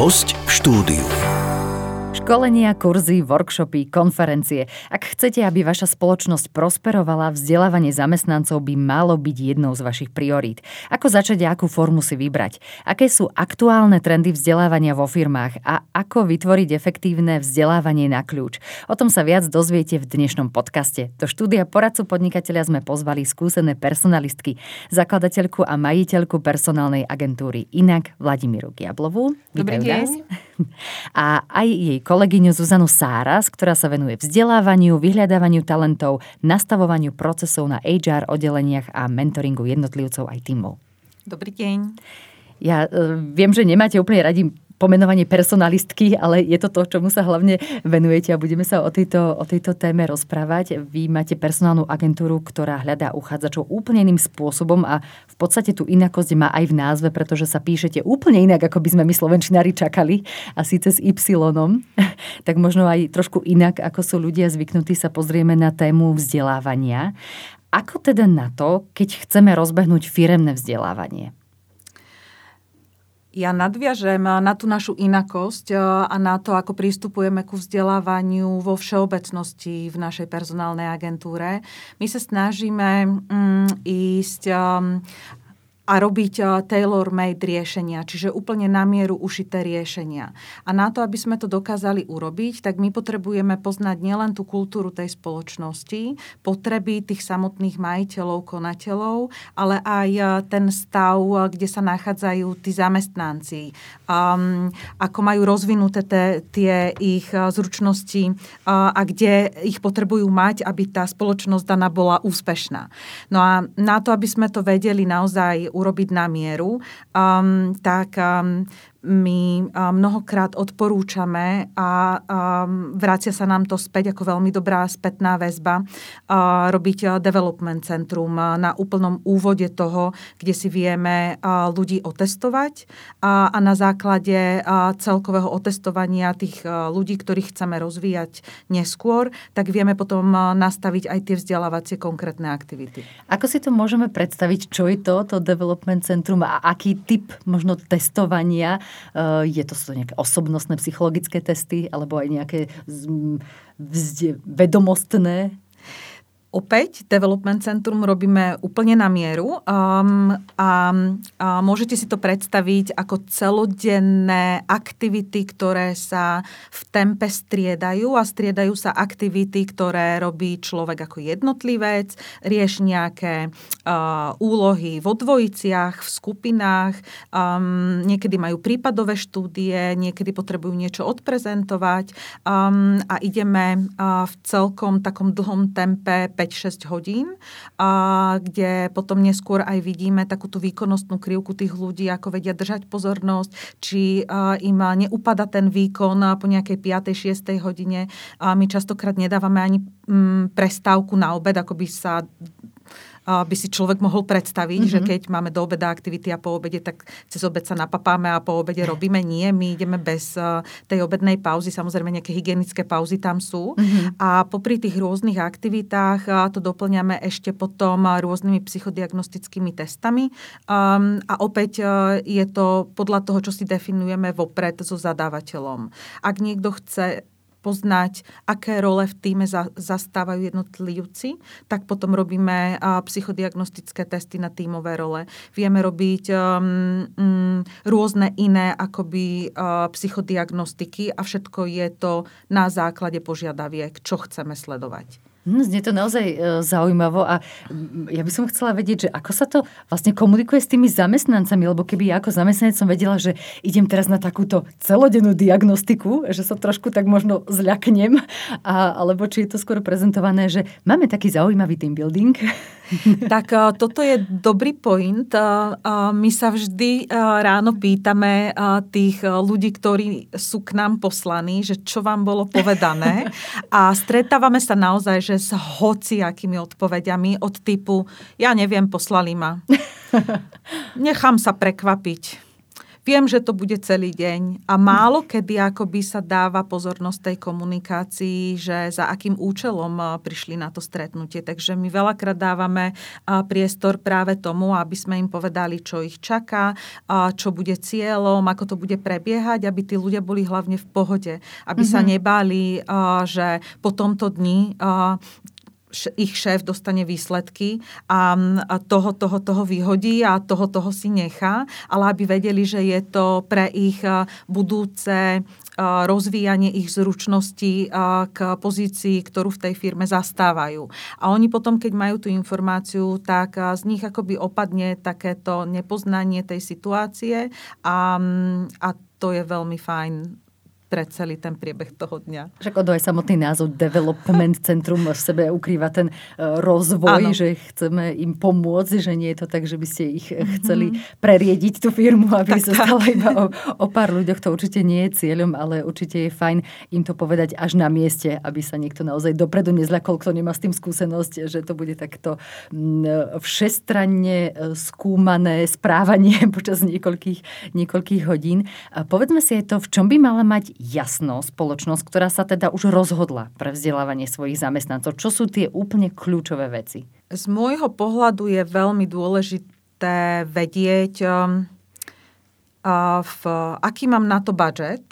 Host v štúdiu. Školenia, kurzy, workshopy, konferencie. Ak chcete, aby vaša spoločnosť prosperovala, vzdelávanie zamestnancov by malo byť jednou z vašich priorít. Ako začať a akú formu si vybrať? Aké sú aktuálne trendy vzdelávania vo firmách a ako vytvoriť efektívne vzdelávanie na kľúč? O tom sa viac dozviete v dnešnom podcaste. Do štúdia poradcu podnikateľa sme pozvali skúsené personalistky, zakladateľku a majiteľku personálnej agentúry Inak Vladimíru Giablovú. Dobrý deň. A aj jej kolegyňu Zuzanu Sáras, ktorá sa venuje vzdelávaniu, vyhľadávaniu talentov, nastavovaniu procesov na HR oddeleniach a mentoringu jednotlivcov aj tímov. Dobrý deň. Ja uh, viem, že nemáte úplne radi pomenovanie personalistky, ale je to to, čomu sa hlavne venujete a budeme sa o tejto, o tejto téme rozprávať. Vy máte personálnu agentúru, ktorá hľadá uchádzačov úplne iným spôsobom a v podstate tú inakosť má aj v názve, pretože sa píšete úplne inak, ako by sme my slovenčinári čakali a síce s Y. tak možno aj trošku inak, ako sú ľudia zvyknutí, sa pozrieme na tému vzdelávania. Ako teda na to, keď chceme rozbehnúť firemné vzdelávanie? Ja nadviažem na tú našu inakosť e, a na to, ako prístupujeme ku vzdelávaniu vo všeobecnosti v našej personálnej agentúre. My sa snažíme mm, ísť a robiť eh, tailor-made riešenia, čiže úplne na mieru ušité riešenia. A na to, aby sme to dokázali urobiť, tak my potrebujeme poznať nielen tú kultúru tej spoločnosti, potreby tých samotných majiteľov, konateľov, ale aj eh, ten stav, eh, kde sa nachádzajú tí zamestnanci, um, ako majú rozvinuté te, tie ich zručnosti uh, a kde ich potrebujú mať, aby tá spoločnosť daná bola úspešná. No a na to, aby sme to vedeli naozaj urobiť na mieru, um, tak um, my mnohokrát odporúčame a vracia sa nám to späť ako veľmi dobrá spätná väzba robiť development centrum na úplnom úvode toho, kde si vieme ľudí otestovať a na základe celkového otestovania tých ľudí, ktorých chceme rozvíjať neskôr, tak vieme potom nastaviť aj tie vzdelávacie konkrétne aktivity. Ako si to môžeme predstaviť, čo je to, to development centrum a aký typ možno testovania je to sú nejaké osobnostné psychologické testy alebo aj nejaké vedomostné Opäť Development Centrum robíme úplne na mieru um, a, a môžete si to predstaviť ako celodenné aktivity, ktoré sa v tempe striedajú a striedajú sa aktivity, ktoré robí človek ako jednotlivec, rieš nejaké uh, úlohy vo dvojiciach, v skupinách, um, niekedy majú prípadové štúdie, niekedy potrebujú niečo odprezentovať um, a ideme uh, v celkom takom dlhom tempe 5-6 hodín, a kde potom neskôr aj vidíme takú tú výkonnostnú krivku tých ľudí, ako vedia držať pozornosť, či im neupada ten výkon po nejakej 5-6 hodine. A my častokrát nedávame ani mm, prestávku na obed, ako by sa by si človek mohol predstaviť, mm-hmm. že mhm. keď máme do obeda aktivity a po obede, tak cez obed sa napapáme a po obede robíme. Nie, my ideme bez tej obednej pauzy. Samozrejme, nejaké hygienické pauzy tam sú. Mm-hmm. A popri tých rôznych aktivitách to doplňame ešte potom rôznymi psychodiagnostickými testami. Um, a opäť je to podľa toho, čo si definujeme vopred so zadávateľom. Ak niekto chce poznať, aké role v týme za, zastávajú jednotlivci, tak potom robíme a, psychodiagnostické testy na týmové role. Vieme robiť um, um, rôzne iné akoby uh, psychodiagnostiky a všetko je to na základe požiadaviek, čo chceme sledovať. Hm, znie to naozaj e, zaujímavo a ja by som chcela vedieť, že ako sa to vlastne komunikuje s tými zamestnancami, lebo keby ja ako zamestnanec som vedela, že idem teraz na takúto celodennú diagnostiku, že sa trošku tak možno zľaknem, a, alebo či je to skôr prezentované, že máme taký zaujímavý team building. Tak toto je dobrý point. My sa vždy ráno pýtame tých ľudí, ktorí sú k nám poslaní, že čo vám bolo povedané. A stretávame sa naozaj, že s hociakými odpovediami od typu, ja neviem, poslali ma. Nechám sa prekvapiť viem, že to bude celý deň a málo kedy akoby sa dáva pozornosť tej komunikácii, že za akým účelom prišli na to stretnutie. Takže my veľakrát dávame priestor práve tomu, aby sme im povedali, čo ich čaká, čo bude cieľom, ako to bude prebiehať, aby tí ľudia boli hlavne v pohode, aby mm-hmm. sa mhm. nebáli, že po tomto dni ich šéf dostane výsledky a, toho, toho, toho vyhodí a toho, toho si nechá, ale aby vedeli, že je to pre ich budúce rozvíjanie ich zručností k pozícii, ktorú v tej firme zastávajú. A oni potom, keď majú tú informáciu, tak z nich akoby opadne takéto nepoznanie tej situácie a, a to je veľmi fajn pre celý ten priebeh toho dňa. Však ono aj samotný názov Development Centrum v sebe ukrýva ten e, rozvoj, ano. že chceme im pomôcť, že nie je to tak, že by ste ich mm-hmm. chceli preriediť tú firmu, aby tak, sa stala iba o, o pár ľuďoch. To určite nie je cieľom, ale určite je fajn im to povedať až na mieste, aby sa niekto naozaj dopredu nezľakol, kto nemá s tým skúsenosť, že to bude takto všestranne e, skúmané správanie počas niekoľkých, niekoľkých hodín. A povedzme si aj to, v čom by mala mať jasno spoločnosť, ktorá sa teda už rozhodla pre vzdelávanie svojich zamestnancov? Čo sú tie úplne kľúčové veci? Z môjho pohľadu je veľmi dôležité vedieť, um, v, aký mám na to budget,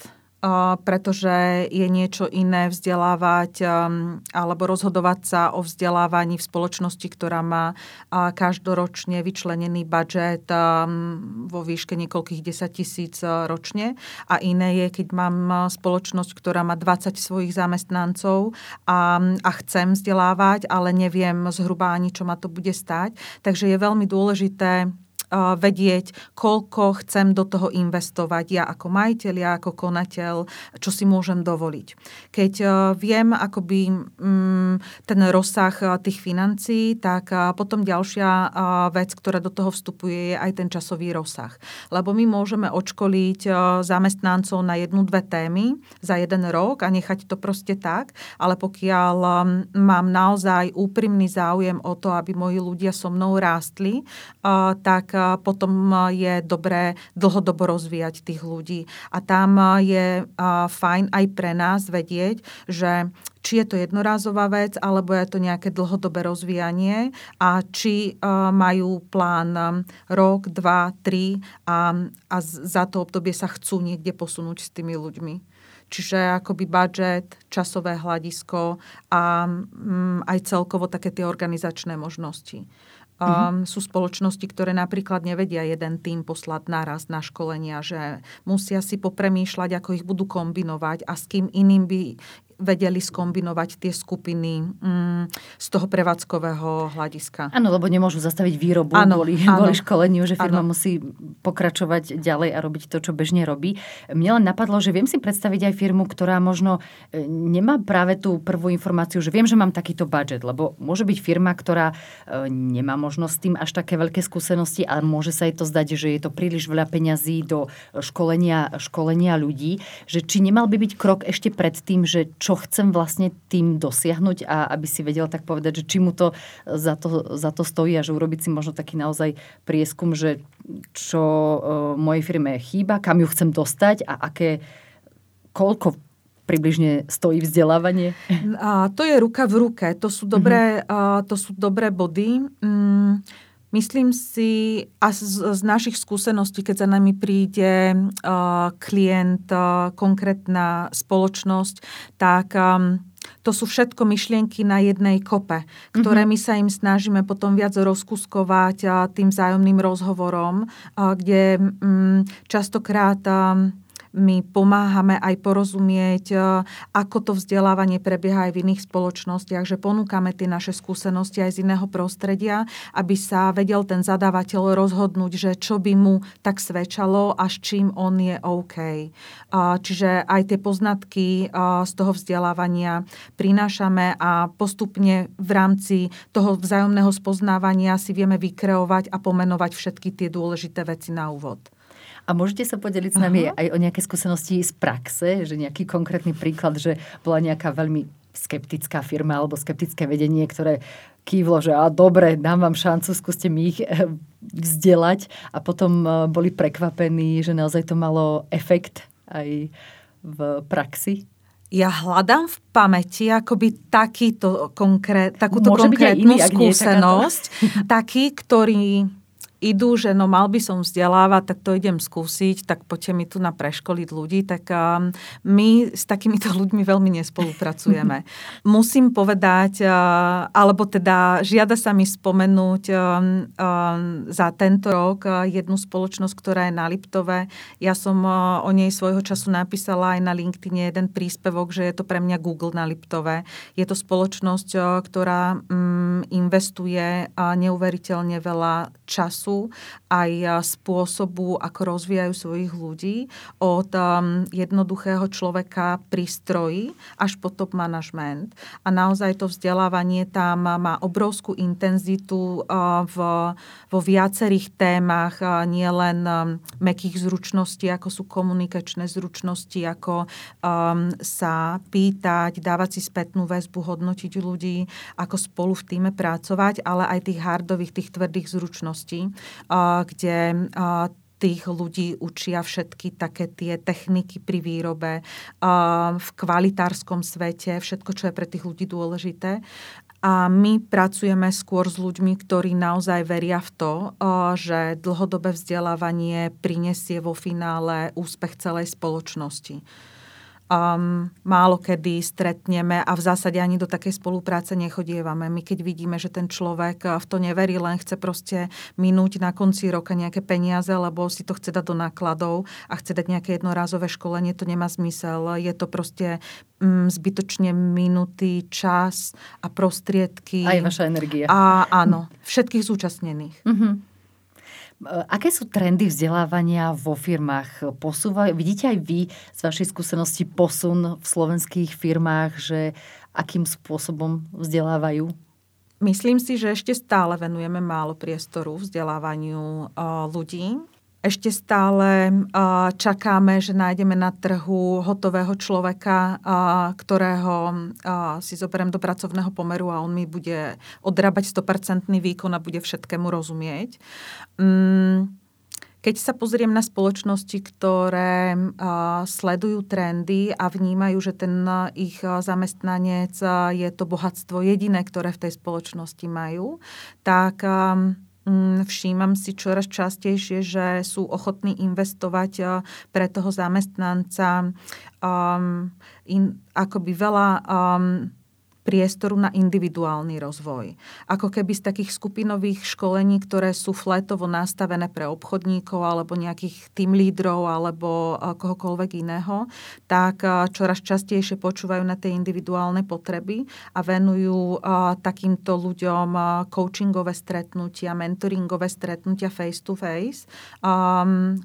pretože je niečo iné vzdelávať um, alebo rozhodovať sa o vzdelávaní v spoločnosti, ktorá má každoročne vyčlenený budget um, vo výške niekoľkých desať tisíc uh, ročne a iné je, keď mám uh, spoločnosť, ktorá má 20 svojich zamestnancov a, a chcem vzdelávať, ale neviem zhruba ani, čo ma to bude stať. Takže je veľmi dôležité vedieť, koľko chcem do toho investovať ja ako majiteľ, ja ako konateľ, čo si môžem dovoliť. Keď viem akoby mm, ten rozsah tých financií, tak potom ďalšia vec, ktorá do toho vstupuje, je aj ten časový rozsah. Lebo my môžeme odškoliť zamestnancov na jednu, dve témy za jeden rok a nechať to proste tak, ale pokiaľ mám naozaj úprimný záujem o to, aby moji ľudia so mnou rástli, tak potom je dobré dlhodobo rozvíjať tých ľudí. A tam je fajn aj pre nás vedieť, že či je to jednorázová vec, alebo je to nejaké dlhodobé rozvíjanie a či majú plán rok, dva, tri a, a za to obdobie sa chcú niekde posunúť s tými ľuďmi. Čiže akoby budget, časové hľadisko a mm, aj celkovo také tie organizačné možnosti. Um, sú spoločnosti, ktoré napríklad nevedia jeden tým poslať naraz na školenia, že musia si popremýšľať, ako ich budú kombinovať a s kým iným by vedeli skombinovať tie skupiny mm, z toho prevádzkového hľadiska. Áno, lebo nemôžu zastaviť výrobu ano, kvôli, kvôli školeniu, že firma ano. musí pokračovať ďalej a robiť to, čo bežne robí. Mne len napadlo, že viem si predstaviť aj firmu, ktorá možno e, nemá práve tú prvú informáciu, že viem, že mám takýto budget, lebo môže byť firma, ktorá e, nemá možnosť s tým až také veľké skúsenosti a môže sa jej to zdať, že je to príliš veľa peňazí do školenia, školenia ľudí, že či nemal by byť krok ešte pred tým, že čo chcem vlastne tým dosiahnuť a aby si vedel tak povedať, že či mu to za to, za to stojí a že urobiť si možno taký naozaj prieskum, že čo uh, mojej firme chýba, kam ju chcem dostať a aké, koľko približne stojí vzdelávanie? A to je ruka v ruke. To sú dobré, mm-hmm. a, to sú dobré body. Mm, Myslím si, a z, z našich skúseností, keď za nami príde uh, klient, uh, konkrétna spoločnosť, tak um, to sú všetko myšlienky na jednej kope, ktoré mm-hmm. my sa im snažíme potom viac rozkuskovať uh, tým vzájomným rozhovorom, kde um, častokrát... My pomáhame aj porozumieť, e, ako to vzdelávanie prebieha aj v iných spoločnostiach, že ponúkame tie naše skúsenosti aj z iného prostredia, aby sa vedel ten zadávateľ rozhodnúť, že čo by mu tak svedčalo a s čím on je OK. Čiže aj tie poznatky e, z toho vzdelávania prinášame a postupne v rámci toho vzájomného spoznávania si vieme vykreovať a pomenovať všetky tie dôležité veci na úvod. A môžete sa podeliť s nami Aha. aj o nejaké skúsenosti z praxe, že nejaký konkrétny príklad, že bola nejaká veľmi skeptická firma alebo skeptické vedenie, ktoré kývlo, že a dobre, dám vám šancu, skúste mi ich eh, vzdelať a potom boli prekvapení, že naozaj to malo efekt aj v praxi? Ja hľadám v pamäti akoby takýto konkrét, takúto Môže konkrétnu iný, skúsenosť. Taký, ktorý idú, že no mal by som vzdelávať, tak to idem skúsiť, tak poďte mi tu na preškoliť ľudí, tak um, my s takýmito ľuďmi veľmi nespolupracujeme. Musím povedať, uh, alebo teda žiada sa mi spomenúť um, um, za tento rok uh, jednu spoločnosť, ktorá je na Liptove. Ja som uh, o nej svojho času napísala aj na LinkedIn jeden príspevok, že je to pre mňa Google na Liptove. Je to spoločnosť, uh, ktorá um, investuje uh, neuveriteľne veľa času času, aj spôsobu, ako rozvíjajú svojich ľudí, od um, jednoduchého človeka pri stroji až po top management. A naozaj to vzdelávanie tam má obrovskú intenzitu v, vo viacerých témach, nielen um, mekých zručností, ako sú komunikačné zručnosti, ako um, sa pýtať, dávať si spätnú väzbu, hodnotiť ľudí, ako spolu v týme pracovať, ale aj tých hardových, tých tvrdých zručností kde tých ľudí učia všetky také tie techniky pri výrobe v kvalitárskom svete, všetko, čo je pre tých ľudí dôležité. A my pracujeme skôr s ľuďmi, ktorí naozaj veria v to, že dlhodobé vzdelávanie prinesie vo finále úspech celej spoločnosti um, málo kedy stretneme a v zásade ani do takej spolupráce nechodievame. My keď vidíme, že ten človek uh, v to neverí, len chce proste minúť na konci roka nejaké peniaze, lebo si to chce dať do nákladov a chce dať nejaké jednorázové školenie, to nemá zmysel. Je to proste um, zbytočne minutý čas a prostriedky. Aj vaša energia. A áno, všetkých zúčastnených. Mm-hmm. Aké sú trendy vzdelávania vo firmách? Posúvajú, vidíte aj vy z vašej skúsenosti posun v slovenských firmách, že akým spôsobom vzdelávajú? Myslím si, že ešte stále venujeme málo priestoru vzdelávaniu ľudí ešte stále čakáme, že nájdeme na trhu hotového človeka, ktorého si zoberiem do pracovného pomeru a on mi bude odrábať 100% výkon a bude všetkému rozumieť. Mm, keď sa pozriem na spoločnosti, ktoré sledujú trendy a vnímajú, že ten ich zamestnanec je to bohatstvo jediné, ktoré v tej spoločnosti majú, tak všímam si čoraz častejšie, že sú ochotní investovať eh, pre toho zamestnanca um, in, akoby veľa um, priestoru na individuálny rozvoj. Ako keby z takých skupinových školení, ktoré sú fletovo nastavené pre obchodníkov alebo nejakých tým lídrov alebo kohokoľvek iného, tak čoraz častejšie počúvajú na tie individuálne potreby a venujú takýmto ľuďom coachingové stretnutia, mentoringové stretnutia face to face,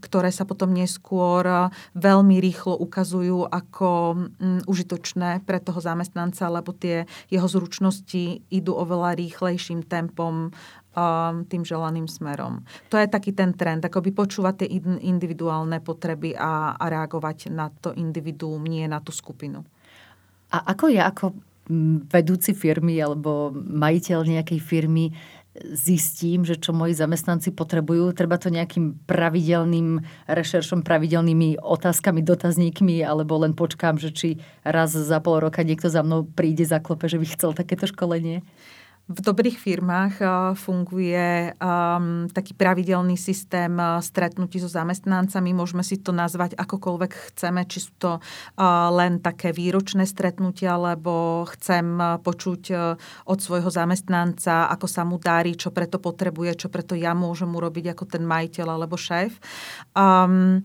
ktoré sa potom neskôr veľmi rýchlo ukazujú ako užitočné pre toho zamestnanca, lebo tie jeho zručnosti idú oveľa rýchlejším tempom um, tým želaným smerom. To je taký ten trend, by počúvať tie individuálne potreby a, a reagovať na to individuum, nie na tú skupinu. A ako ja ako vedúci firmy alebo majiteľ nejakej firmy zistím, že čo moji zamestnanci potrebujú. Treba to nejakým pravidelným rešeršom, pravidelnými otázkami, dotazníkmi, alebo len počkám, že či raz za pol roka niekto za mnou príde, zaklope, že by chcel takéto školenie. V dobrých firmách eh, funguje um, taký pravidelný systém uh, stretnutí so zamestnancami. Môžeme si to nazvať akokoľvek chceme, či sú to uh, len také výročné stretnutia, alebo chcem počuť uh, od svojho zamestnanca, ako sa mu darí, čo preto potrebuje, čo preto ja môžem urobiť ako ten majiteľ alebo šéf. Um,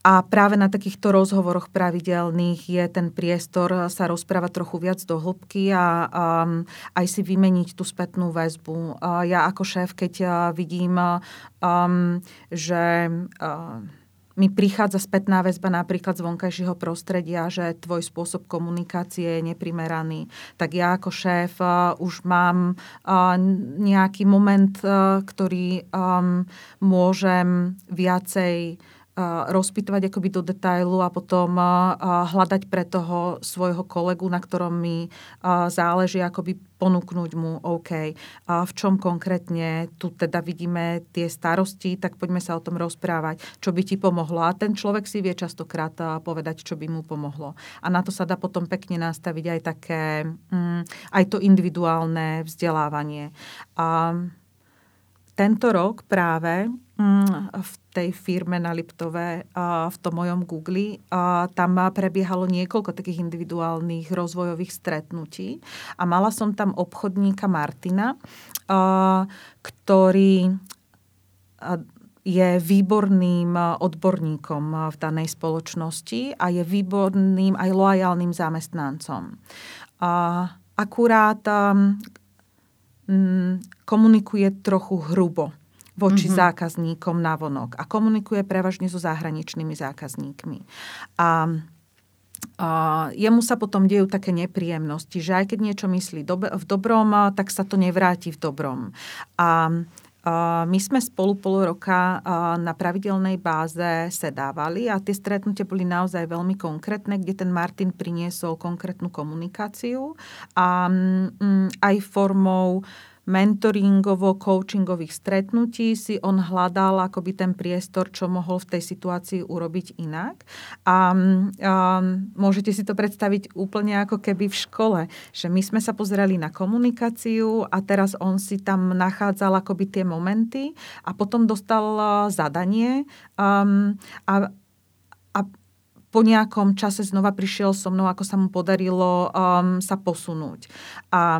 a práve na takýchto rozhovoroch pravidelných je ten priestor sa rozprávať trochu viac do hĺbky a um, aj si vymeniť tú spätnú väzbu. Uh, ja ako šéf, keď uh, vidím, um, že uh, mi prichádza spätná väzba napríklad z vonkajšieho prostredia, že tvoj spôsob komunikácie je neprimeraný, tak ja ako šéf uh, už mám uh, nejaký moment, uh, ktorý um, môžem viacej rozpýtovať akoby do detailu a potom hľadať pre toho svojho kolegu, na ktorom mi záleží, akoby ponúknuť mu OK. A v čom konkrétne tu teda vidíme tie starosti, tak poďme sa o tom rozprávať, čo by ti pomohlo. A ten človek si vie častokrát povedať, čo by mu pomohlo. A na to sa dá potom pekne nastaviť aj také, mm, aj to individuálne vzdelávanie. A tento rok práve v tej firme na Liptove, v tom mojom Google, tam prebiehalo niekoľko takých individuálnych rozvojových stretnutí a mala som tam obchodníka Martina, ktorý je výborným odborníkom v danej spoločnosti a je výborným aj loajálnym zamestnancom. Akurát mm, komunikuje trochu hrubo voči mm-hmm. zákazníkom na vonok a komunikuje prevažne so zahraničnými zákazníkmi. A a jemu sa potom dejú také nepríjemnosti, že aj keď niečo myslí v dobrom, tak sa to nevráti v dobrom. A my sme spolu pol roka na pravidelnej báze sedávali a tie stretnutia boli naozaj veľmi konkrétne, kde ten Martin priniesol konkrétnu komunikáciu a mm, aj formou mentoringovo-coachingových stretnutí si on hľadal akoby ten priestor, čo mohol v tej situácii urobiť inak. A, a môžete si to predstaviť úplne ako keby v škole, že my sme sa pozerali na komunikáciu a teraz on si tam nachádzal akoby tie momenty a potom dostal zadanie um, a, a po nejakom čase znova prišiel so mnou, ako sa mu podarilo um, sa posunúť. A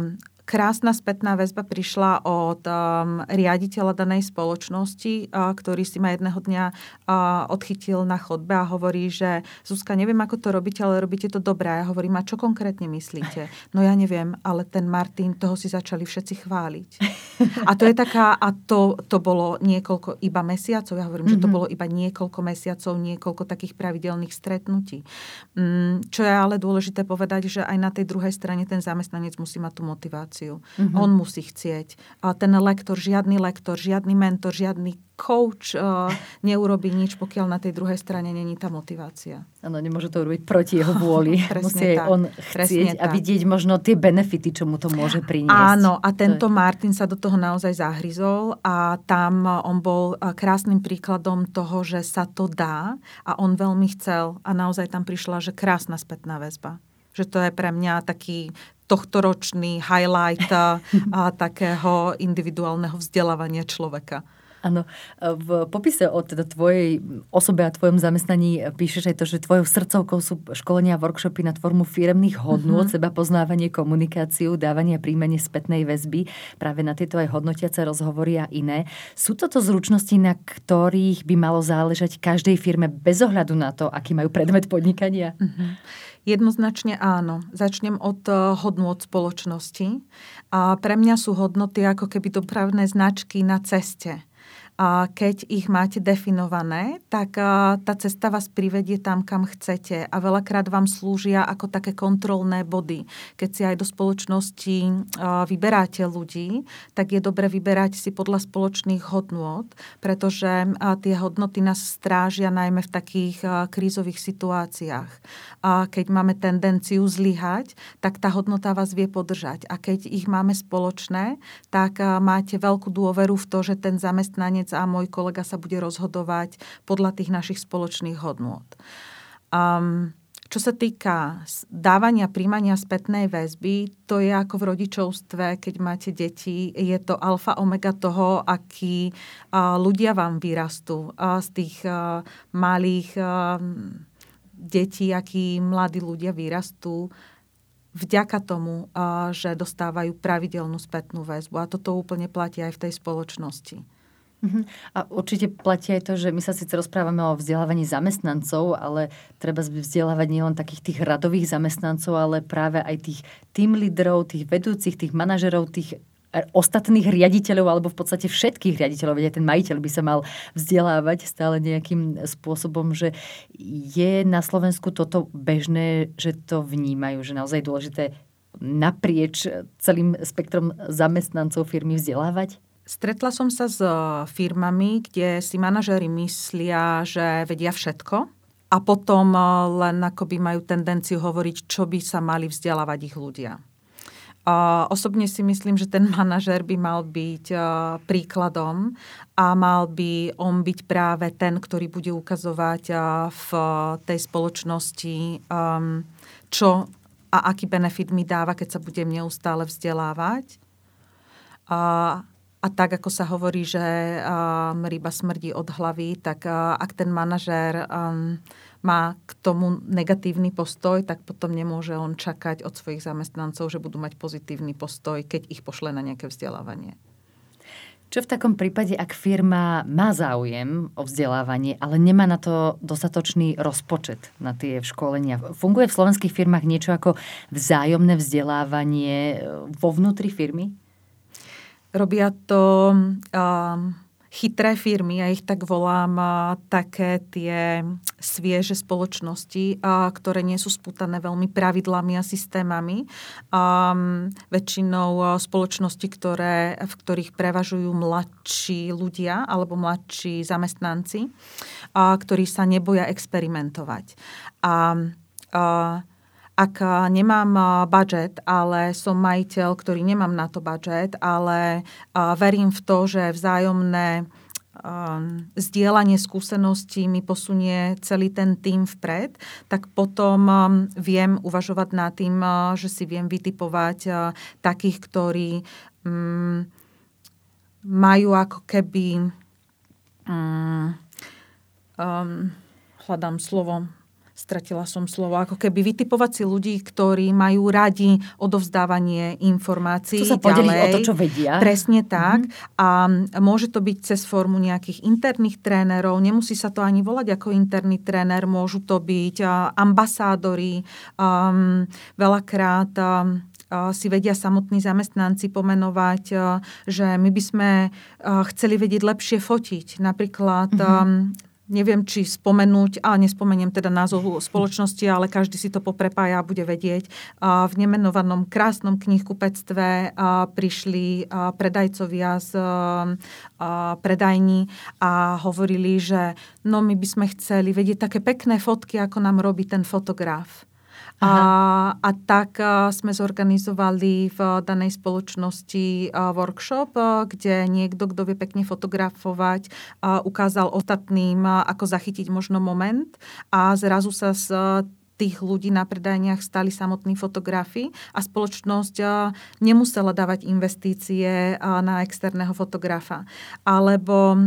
krásna spätná väzba prišla od um, riaditeľa danej spoločnosti, uh, ktorý si ma jedného dňa uh, odchytil na chodbe a hovorí, že Zuzka, neviem, ako to robíte, ale robíte to dobré. Ja hovorím, a čo konkrétne myslíte? No ja neviem, ale ten Martin, toho si začali všetci chváliť. A to je taká, a to, to bolo niekoľko iba mesiacov, ja hovorím, mm-hmm. že to mhm. bolo iba niekoľko mesiacov, niekoľko takých pravidelných stretnutí. Mm, čo je ale dôležité povedať, že aj na tej druhej strane ten zamestnanec musí mať tú motiváciu motiváciu. Mm-hmm. On musí chcieť. A ten lektor, žiadny lektor, žiadny mentor, žiadny coach uh, neurobí nič, pokiaľ na tej druhej strane není tá motivácia. Áno, nemôže to urobiť proti jeho vôli. Musí aj on chcieť a vidieť možno tie benefity, čo mu to môže priniesť. Áno, a tento je... Martin sa do toho naozaj zahryzol a tam on bol krásnym príkladom toho, že sa to dá a on veľmi chcel a naozaj tam prišla, že krásna spätná väzba že to je pre mňa taký tohtoročný highlight a, a takého individuálneho vzdelávania človeka. Áno, v popise o teda tvojej osobe a tvojom zamestnaní píšeš aj to, že tvojou srdcovkou sú školenia a workshopy na tvormu firemných hodnôt, uh-huh. seba poznávanie, komunikáciu, dávanie a príjmanie spätnej väzby, práve na tieto aj hodnotiace rozhovory a iné. Sú toto zručnosti, na ktorých by malo záležať každej firme bez ohľadu na to, aký majú predmet podnikania? Uh-huh. Jednoznačne áno. Začnem od eh, hodnôt spoločnosti. A pre mňa sú hodnoty ako keby dopravné značky na ceste keď ich máte definované, tak tá cesta vás privedie tam, kam chcete a veľakrát vám slúžia ako také kontrolné body. Keď si aj do spoločnosti vyberáte ľudí, tak je dobre vyberať si podľa spoločných hodnôt, pretože tie hodnoty nás strážia najmä v takých krízových situáciách. A keď máme tendenciu zlyhať, tak tá hodnota vás vie podržať. A keď ich máme spoločné, tak máte veľkú dôveru v to, že ten zamestnanec a môj kolega sa bude rozhodovať podľa tých našich spoločných hodnôt. Um, čo sa týka dávania, príjmania spätnej väzby, to je ako v rodičovstve, keď máte deti, je to alfa omega toho, akí ľudia vám vyrastú. Z tých malých detí, akí mladí ľudia vyrastú vďaka tomu, že dostávajú pravidelnú spätnú väzbu. A toto úplne platí aj v tej spoločnosti. Uh-huh. A určite platí aj to, že my sa síce rozprávame o vzdelávaní zamestnancov, ale treba vzdelávať nielen takých tých radových zamestnancov, ale práve aj tých tým lídrov, tých vedúcich, tých manažerov, tých e, ostatných riaditeľov, alebo v podstate všetkých riaditeľov, vedia ten majiteľ by sa mal vzdelávať stále nejakým spôsobom, že je na Slovensku toto bežné, že to vnímajú, že naozaj dôležité naprieč celým spektrom zamestnancov firmy vzdelávať? Stretla som sa s firmami, kde si manažéri myslia, že vedia všetko a potom len akoby majú tendenciu hovoriť, čo by sa mali vzdelávať ich ľudia. Osobne si myslím, že ten manažér by mal byť príkladom a mal by on byť práve ten, ktorý bude ukazovať v tej spoločnosti, čo a aký benefit mi dáva, keď sa budem neustále vzdelávať. A, a tak, ako sa hovorí, že um, ryba smrdí od hlavy, tak uh, ak ten manažér um, má k tomu negatívny postoj, tak potom nemôže on čakať od svojich zamestnancov, že budú mať pozitívny postoj, keď ich pošle na nejaké vzdelávanie. Čo v takom prípade, ak firma má záujem o vzdelávanie, ale nemá na to dostatočný rozpočet na tie školenia? Funguje v slovenských firmách niečo ako vzájomné vzdelávanie e, vo vnútri firmy? Robia to um, chytré firmy, ja ich tak volám, také tie svieže spoločnosti, ktoré nie sú spútané veľmi pravidlami a systémami. Väčšinou spoločnosti, ktoré, v ktorých prevažujú mladší ľudia alebo mladší zamestnanci, ktorí sa neboja experimentovať. A, a ak nemám budget, ale som majiteľ, ktorý nemám na to budget, ale verím v to, že vzájomné zdieľanie skúseností mi posunie celý ten tým vpred, tak potom viem uvažovať nad tým, že si viem vytipovať takých, ktorí mm, majú ako keby um, hľadám slovo stratila som slovo, ako keby vytipovať si ľudí, ktorí majú radi odovzdávanie informácií. To sa podeliť o to, čo vedia. Presne tak. Mm-hmm. A môže to byť cez formu nejakých interných trénerov, nemusí sa to ani volať ako interný tréner, môžu to byť ambasádori, um, veľakrát um, si vedia samotní zamestnanci pomenovať, že my by sme chceli vedieť lepšie fotiť. Napríklad mm-hmm neviem, či spomenúť, a nespomeniem teda názov spoločnosti, ale každý si to poprepája a bude vedieť. V nemenovanom krásnom knihkupectve prišli predajcovia z predajní a hovorili, že no my by sme chceli vedieť také pekné fotky, ako nám robí ten fotograf. A, a tak a, sme zorganizovali v danej spoločnosti a, workshop, a, kde niekto, kto vie pekne fotografovať, ukázal ostatným, ako zachytiť možno moment a zrazu sa z tých ľudí na predajniach stali samotní fotografi a spoločnosť nemusela dávať investície na externého fotografa. Alebo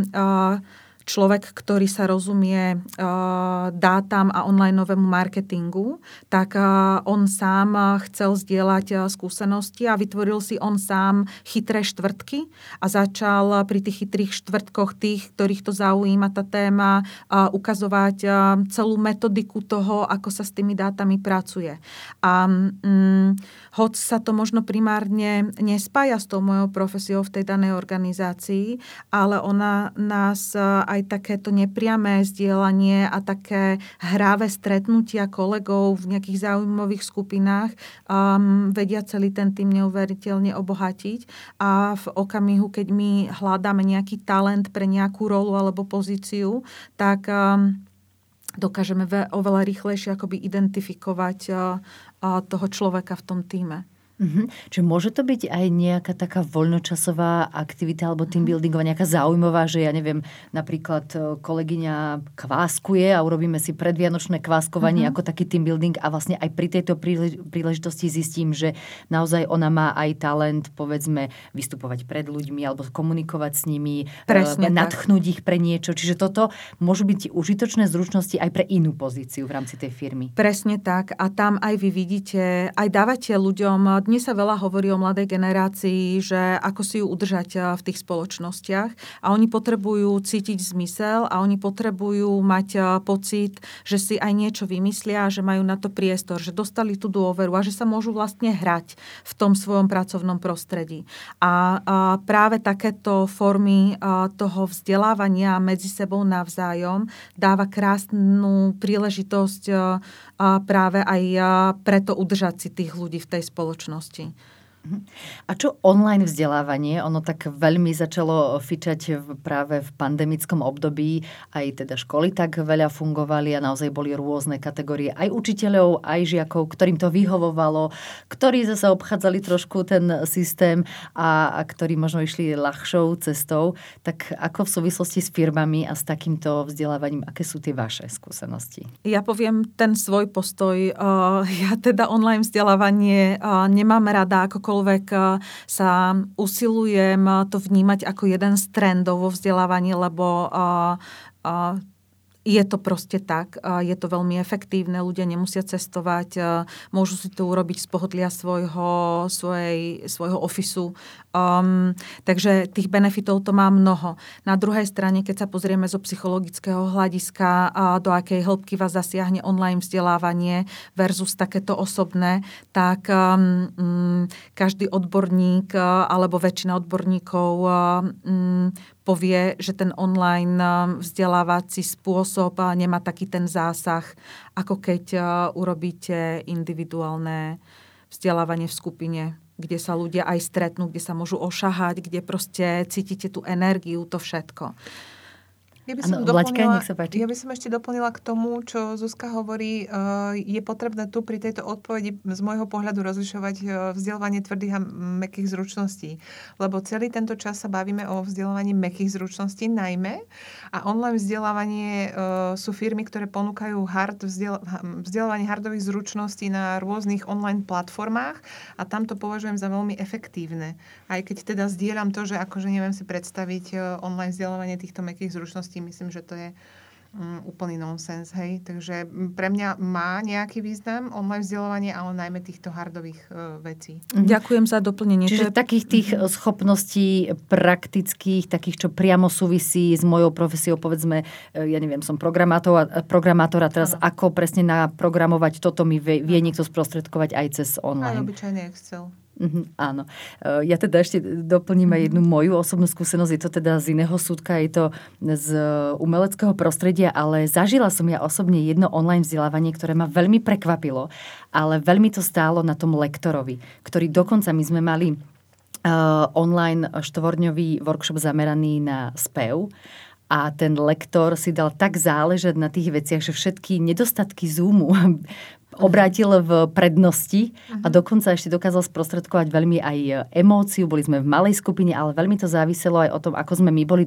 človek, ktorý sa rozumie uh, dátam a online novému marketingu, tak uh, on sám chcel zdieľať skúsenosti a vytvoril si on sám chytré štvrtky a začal pri tých chytrých štvrtkoch tých, ktorých to zaujíma tá téma, ukazovať celú metodiku toho, ako sa s tými dátami pracuje. A um, hoď sa to možno primárne nespája s tou mojou profesiou v tej danej organizácii, ale ona nás aj takéto nepriamé zdieľanie a také hráve stretnutia kolegov v nejakých zaujímavých skupinách um, vedia celý ten tým neuveriteľne obohatiť a v okamihu, keď my hľadáme nejaký talent pre nejakú rolu alebo pozíciu, tak um, dokážeme oveľa rýchlejšie akoby identifikovať uh, uh, toho človeka v tom týme. Mm-hmm. Čiže môže to byť aj nejaká taká voľnočasová aktivita alebo team mhm. buildingová, nejaká zaujímavá, že ja neviem, napríklad e, kolegyňa kváskuje a urobíme si predvianočné kváskovanie mm-hmm. ako taký team building a vlastne aj pri tejto príležitosti zistím, že naozaj ona má aj talent, povedzme, vystupovať pred ľuďmi alebo komunikovať s nimi, e, Presne nadchnúť ich pre niečo. Čiže toto môžu byť užitočné zručnosti aj pre inú pozíciu v rámci tej firmy. Presne tak. A tam aj vy vidíte, aj dávate ľuďom dnes sa veľa hovorí o mladej generácii, že ako si ju udržať eh, v tých spoločnostiach a oni potrebujú cítiť zmysel a oni potrebujú mať eh, pocit, že si aj niečo vymyslia, že majú na to priestor, že dostali tú dôveru a že sa môžu vlastne hrať v tom svojom pracovnom prostredí. A, práve takéto formy eh, toho vzdelávania medzi sebou navzájom dáva krásnu príležitosť práve aj preto udržať si tých ľudí v tej spoločnosti. A čo online vzdelávanie? Ono tak veľmi začalo fičať práve v pandemickom období. Aj teda školy tak veľa fungovali a naozaj boli rôzne kategórie aj učiteľov, aj žiakov, ktorým to vyhovovalo, ktorí zase obchádzali trošku ten systém a, a ktorí možno išli ľahšou cestou. Tak ako v súvislosti s firmami a s takýmto vzdelávaním, aké sú tie vaše skúsenosti? Ja poviem ten svoj postoj. Ja teda online vzdelávanie nemám rada ako akokoľvek eh, sa usilujem to vnímať ako jeden z trendov vo vzdelávaní, lebo uh, uh, je to proste tak, je to veľmi efektívne, ľudia nemusia cestovať, môžu si to urobiť z pohodlia svojho, svojej, svojho ofisu. Um, takže tých benefitov to má mnoho. Na druhej strane, keď sa pozrieme zo psychologického hľadiska, do akej hĺbky vás zasiahne online vzdelávanie versus takéto osobné, tak um, každý odborník alebo väčšina odborníkov um, povie, že ten online um, vzdelávací spôsob uh, nemá taký ten zásah, ako keď uh, urobíte individuálne vzdelávanie v skupine, kde sa ľudia aj stretnú, kde sa môžu ošahať, kde proste cítite tú energiu, to všetko. Ja by, som ano, doplnila, páči. ja by som ešte doplnila k tomu, čo Zuzka hovorí. Eh, je potrebné tu pri tejto odpovedi z môjho pohľadu rozlišovať eh, vzdelávanie tvrdých a mekých zručností. Lebo celý tento čas sa bavíme o vzdelávaní mekých zručností najmä. A online vzdelávanie eh, sú firmy, ktoré ponúkajú hard vzdiel, vzdelávanie hardových zručností na rôznych online platformách a tam to považujem za veľmi efektívne. Aj keď teda zdieľam to, že akože neviem si predstaviť online vzdelávanie týchto mekých zručností Myslím, že to je um, úplný nonsens, hej. Takže pre mňa má nejaký význam online vzdelávanie, ale najmä týchto hardových uh, vecí. Mhm. Ďakujem za doplnenie. Čiže je... takých tých mm-hmm. schopností praktických, takých, čo priamo súvisí s mojou profesiou, povedzme, e, ja neviem, som programátor, programátor a teraz ano. ako presne naprogramovať toto mi vie, vie niekto sprostredkovať aj cez online. Aj obyčajný Excel. Mm-hmm, áno. E, ja teda ešte doplním aj jednu moju osobnú skúsenosť. Je to teda z iného súdka, je to z umeleckého prostredia, ale zažila som ja osobne jedno online vzdelávanie, ktoré ma veľmi prekvapilo, ale veľmi to stálo na tom lektorovi, ktorý dokonca my sme mali uh, online štvorňový workshop zameraný na spev a ten lektor si dal tak záležať na tých veciach, že všetky nedostatky Zoomu obrátil v prednosti a mhm. dokonca ešte dokázal sprostredkovať veľmi aj emóciu. Boli sme v malej skupine, ale veľmi to záviselo aj o tom, ako sme my boli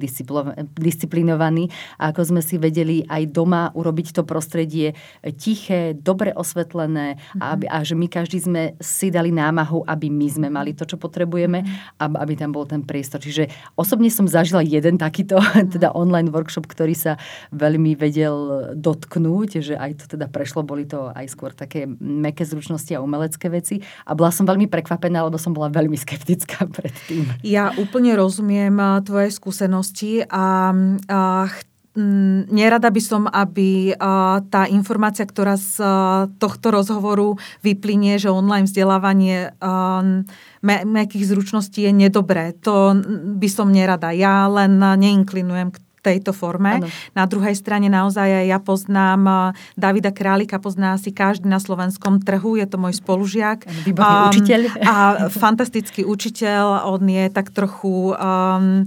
disciplinovaní a ako sme si vedeli aj doma urobiť to prostredie tiché, dobre osvetlené a, mhm. aby, a že my každý sme si dali námahu, aby my sme mali to, čo potrebujeme mhm. aby tam bol ten priestor. Čiže osobne som zažila jeden takýto teda online workshop, ktorý sa veľmi vedel dotknúť, že aj to teda prešlo, boli to aj skôr také meké zručnosti a umelecké veci. A bola som veľmi prekvapená, lebo som bola veľmi skeptická predtým. Ja úplne rozumiem tvoje skúsenosti a, a nerada by som, aby tá informácia, ktorá z tohto rozhovoru vyplynie, že online vzdelávanie mekých zručností je nedobré. To by som nerada. Ja len neinklinujem k tejto forme. Ano. Na druhej strane naozaj ja poznám Davida Králika, pozná si každý na slovenskom trhu, je to môj spolužiak. Výborný um, učiteľ. A fantastický učiteľ, on je tak trochu, um,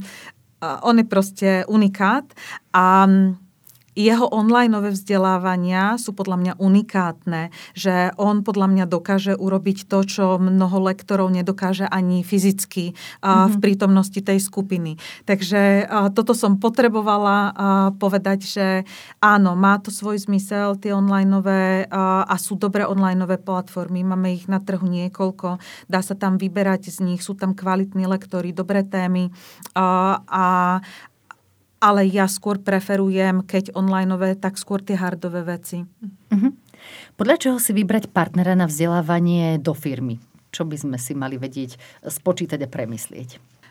on je proste unikát. A jeho onlineové vzdelávania sú podľa mňa unikátne, že on podľa mňa dokáže urobiť to, čo mnoho lektorov nedokáže ani fyzicky mm-hmm. v mhm. prítomnosti tej skupiny. Takže toto som potrebovala povedať, že áno, má to svoj zmysel, tie onlineové a sú dobré onlineové platformy, máme ich na trhu niekoľko, dá sa tam vyberať z nich, sú tam kvalitní lektory, dobré témy a, a, ale ja skôr preferujem, keď onlineové, tak skôr tie hardové veci. Uh-huh. Podľa čoho si vybrať partnera na vzdelávanie do firmy? Čo by sme si mali vedieť, spočítať a premyslieť?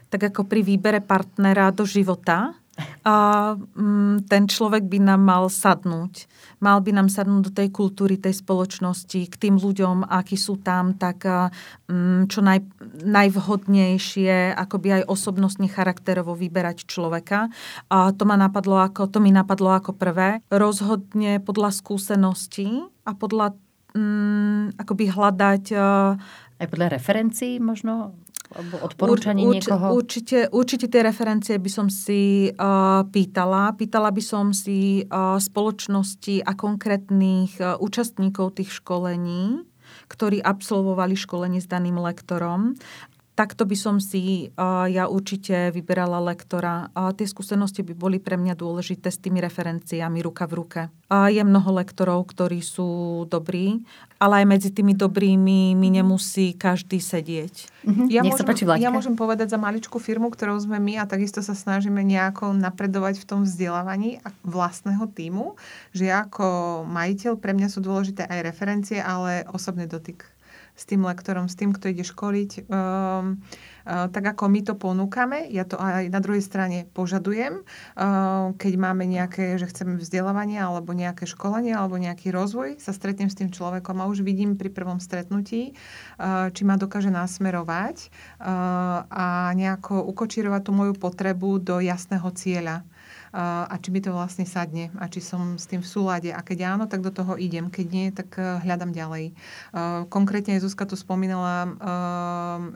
Tak ako pri výbere partnera do života, a mm, ten človek by nám mal sadnúť. Mal by nám sadnúť do tej kultúry, tej spoločnosti, k tým ľuďom, akí sú tam, tak mm, čo naj, najvhodnejšie, akoby aj osobnostne charakterovo vyberať človeka. A to, ma napadlo ako, to mi napadlo ako prvé. Rozhodne podľa skúseností a podľa mm, akoby hľadať Aj podľa referencií možno? Ur, urč, niekoho? Určite, určite tie referencie by som si uh, pýtala. Pýtala by som si uh, spoločnosti a konkrétnych uh, účastníkov tých školení, ktorí absolvovali školenie s daným lektorom takto by som si uh, ja určite vyberala lektora. Uh, tie skúsenosti by boli pre mňa dôležité s tými referenciami ruka v ruke. Uh, je mnoho lektorov, ktorí sú dobrí, ale aj medzi tými dobrými mi nemusí každý sedieť. Mm-hmm. Ja, Nech môžem, sa páči, ja môžem povedať za maličkú firmu, ktorou sme my a takisto sa snažíme nejako napredovať v tom vzdelávaní vlastného týmu, že ja ako majiteľ pre mňa sú dôležité aj referencie, ale osobný dotyk s tým lektorom, s tým, kto ide školiť. Um, tak ako my to ponúkame, ja to aj na druhej strane požadujem, uh, keď máme nejaké, že chceme vzdelávanie alebo nejaké školenie alebo nejaký rozvoj, sa stretnem s tým človekom a už vidím pri prvom stretnutí, uh, či ma dokáže nasmerovať uh, a nejako ukočírovať tú moju potrebu do jasného cieľa a či mi to vlastne sadne a či som s tým v súlade. A keď áno, tak do toho idem. Keď nie, tak e, hľadám ďalej. E, konkrétne Zuzka tu spomínala e,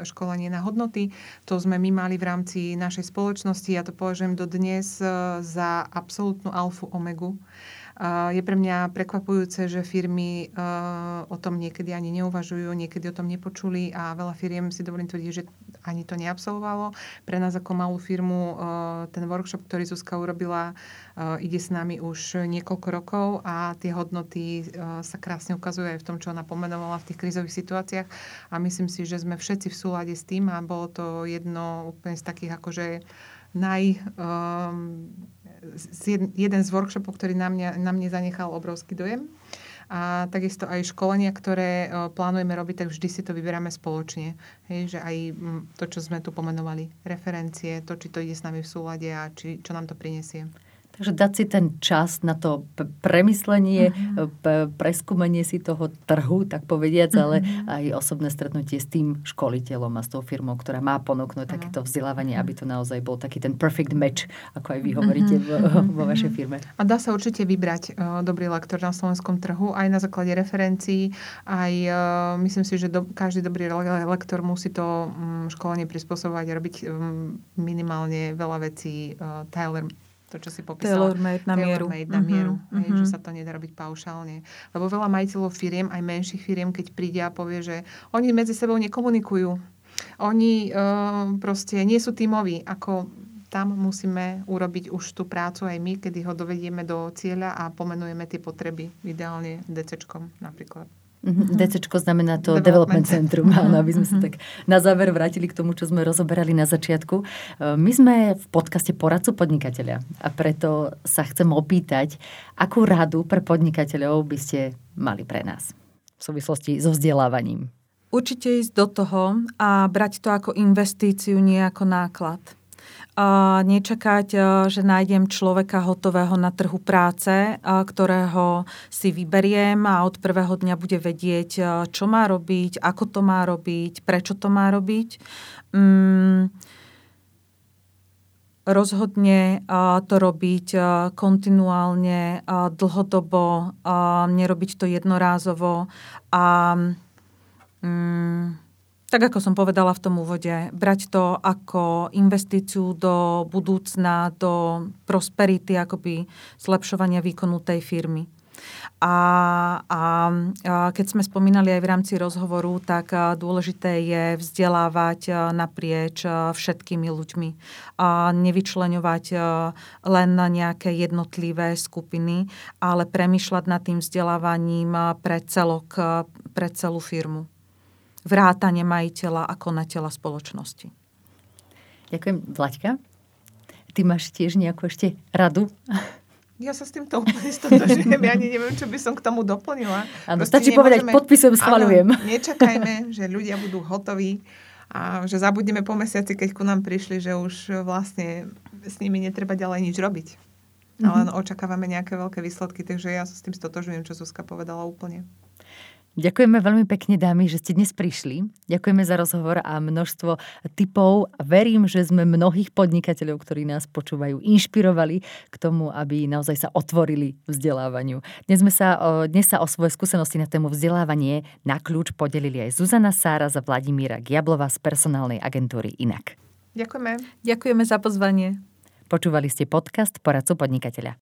školenie na hodnoty. To sme my mali v rámci našej spoločnosti. Ja to považujem dodnes za absolútnu alfu omegu. Je pre mňa prekvapujúce, že firmy o tom niekedy ani neuvažujú, niekedy o tom nepočuli a veľa firiem si dovolím tvrdiť, že ani to neabsolvovalo. Pre nás ako malú firmu ten workshop, ktorý Zuzka urobila, ide s nami už niekoľko rokov a tie hodnoty sa krásne ukazujú aj v tom, čo ona pomenovala v tých krizových situáciách a myslím si, že sme všetci v súlade s tým a bolo to jedno úplne z takých akože naj... Um, jeden z workshopov, ktorý na, mňa, na mne zanechal obrovský dojem. A takisto aj školenia, ktoré plánujeme robiť, tak vždy si to vyberáme spoločne. Hej, že aj to, čo sme tu pomenovali, referencie, to, či to ide s nami v súlade a či, čo nám to prinesie. Takže dať si ten čas na to premyslenie, uh-huh. preskúmanie si toho trhu, tak povediac, uh-huh. ale mhm. aj osobné stretnutie s tým školiteľom a s tou firmou, ktorá má ponúknuť uh-huh. takéto vzdelávanie, aby to naozaj bol taký ten perfect match, ako aj vy hovoríte uh-huh. vo, vo vašej firme. A dá sa určite vybrať uh, dobrý lektor na slovenskom trhu, aj na základe referencií, aj uh, myslím si, že do, každý dobrý lektor musí to um, školenie prispôsobovať a robiť um, minimálne veľa vecí uh, Tyler to, čo si popísala. Tailor-made na mieru. Tailor-made na mieru. Uh-huh, hej. Že sa to nedá robiť paušálne. Lebo veľa majiteľov firiem, aj menších firiem, keď príde a povie, že oni medzi sebou nekomunikujú. Oni uh, proste nie sú tímoví. Ako tam musíme urobiť už tú prácu aj my, kedy ho dovedieme do cieľa a pomenujeme tie potreby, ideálne DCčkom napríklad. Mm-hmm. DCčko znamená to Development, Development Centrum, áno, aby sme sa mhm. tak na záver vrátili k tomu, čo sme rozoberali na začiatku. E, my sme v podcaste Poradcu podnikateľa a preto sa chcem opýtať, akú radu pre podnikateľov by ste mali pre nás v súvislosti so vzdelávaním? Určite ísť do toho a brať to ako investíciu, nie ako náklad nečakať, e, že nájdem človeka hotového na trhu práce, e, ktorého si vyberiem a od prvého dňa bude vedieť, e, čo má robiť, ako to má robiť, prečo to má robiť. Mm, rozhodne to robiť kontinuálne, dlhodobo, nerobiť to jednorázovo a mm, tak ako som povedala v tom úvode, brať to ako investíciu do budúcna, do prosperity, akoby zlepšovania výkonu tej firmy. A, a, keď sme spomínali aj v rámci rozhovoru, tak dôležité je vzdelávať naprieč všetkými ľuďmi. A nevyčleňovať len na nejaké jednotlivé skupiny, ale premyšľať nad tým vzdelávaním pre celok, pre celú firmu vrátane majiteľa a konateľa spoločnosti. Ďakujem. Vlaďka, ty máš tiež nejakú ešte radu? Ja sa s týmto úplne stotožujem. Ja ani neviem, čo by som k tomu doplnila. Áno, stačí povedať, podpisujem, schvalujem. Áno, nečakajme, že ľudia budú hotoví a že zabudneme po mesiaci, keď ku nám prišli, že už vlastne s nimi netreba ďalej nič robiť. Mm-hmm. Ale očakávame nejaké veľké výsledky, takže ja sa s tým stotožujem, čo Zuzka povedala úplne. Ďakujeme veľmi pekne, dámy, že ste dnes prišli. Ďakujeme za rozhovor a množstvo typov. Verím, že sme mnohých podnikateľov, ktorí nás počúvajú, inšpirovali k tomu, aby naozaj sa otvorili vzdelávaniu. Dnes, sme sa, dnes sa o svoje skúsenosti na tému vzdelávanie na kľúč podelili aj Zuzana Sára za Vladimíra Giablova z personálnej agentúry Inak. Ďakujeme. Ďakujeme za pozvanie. Počúvali ste podcast Poradcu podnikateľa.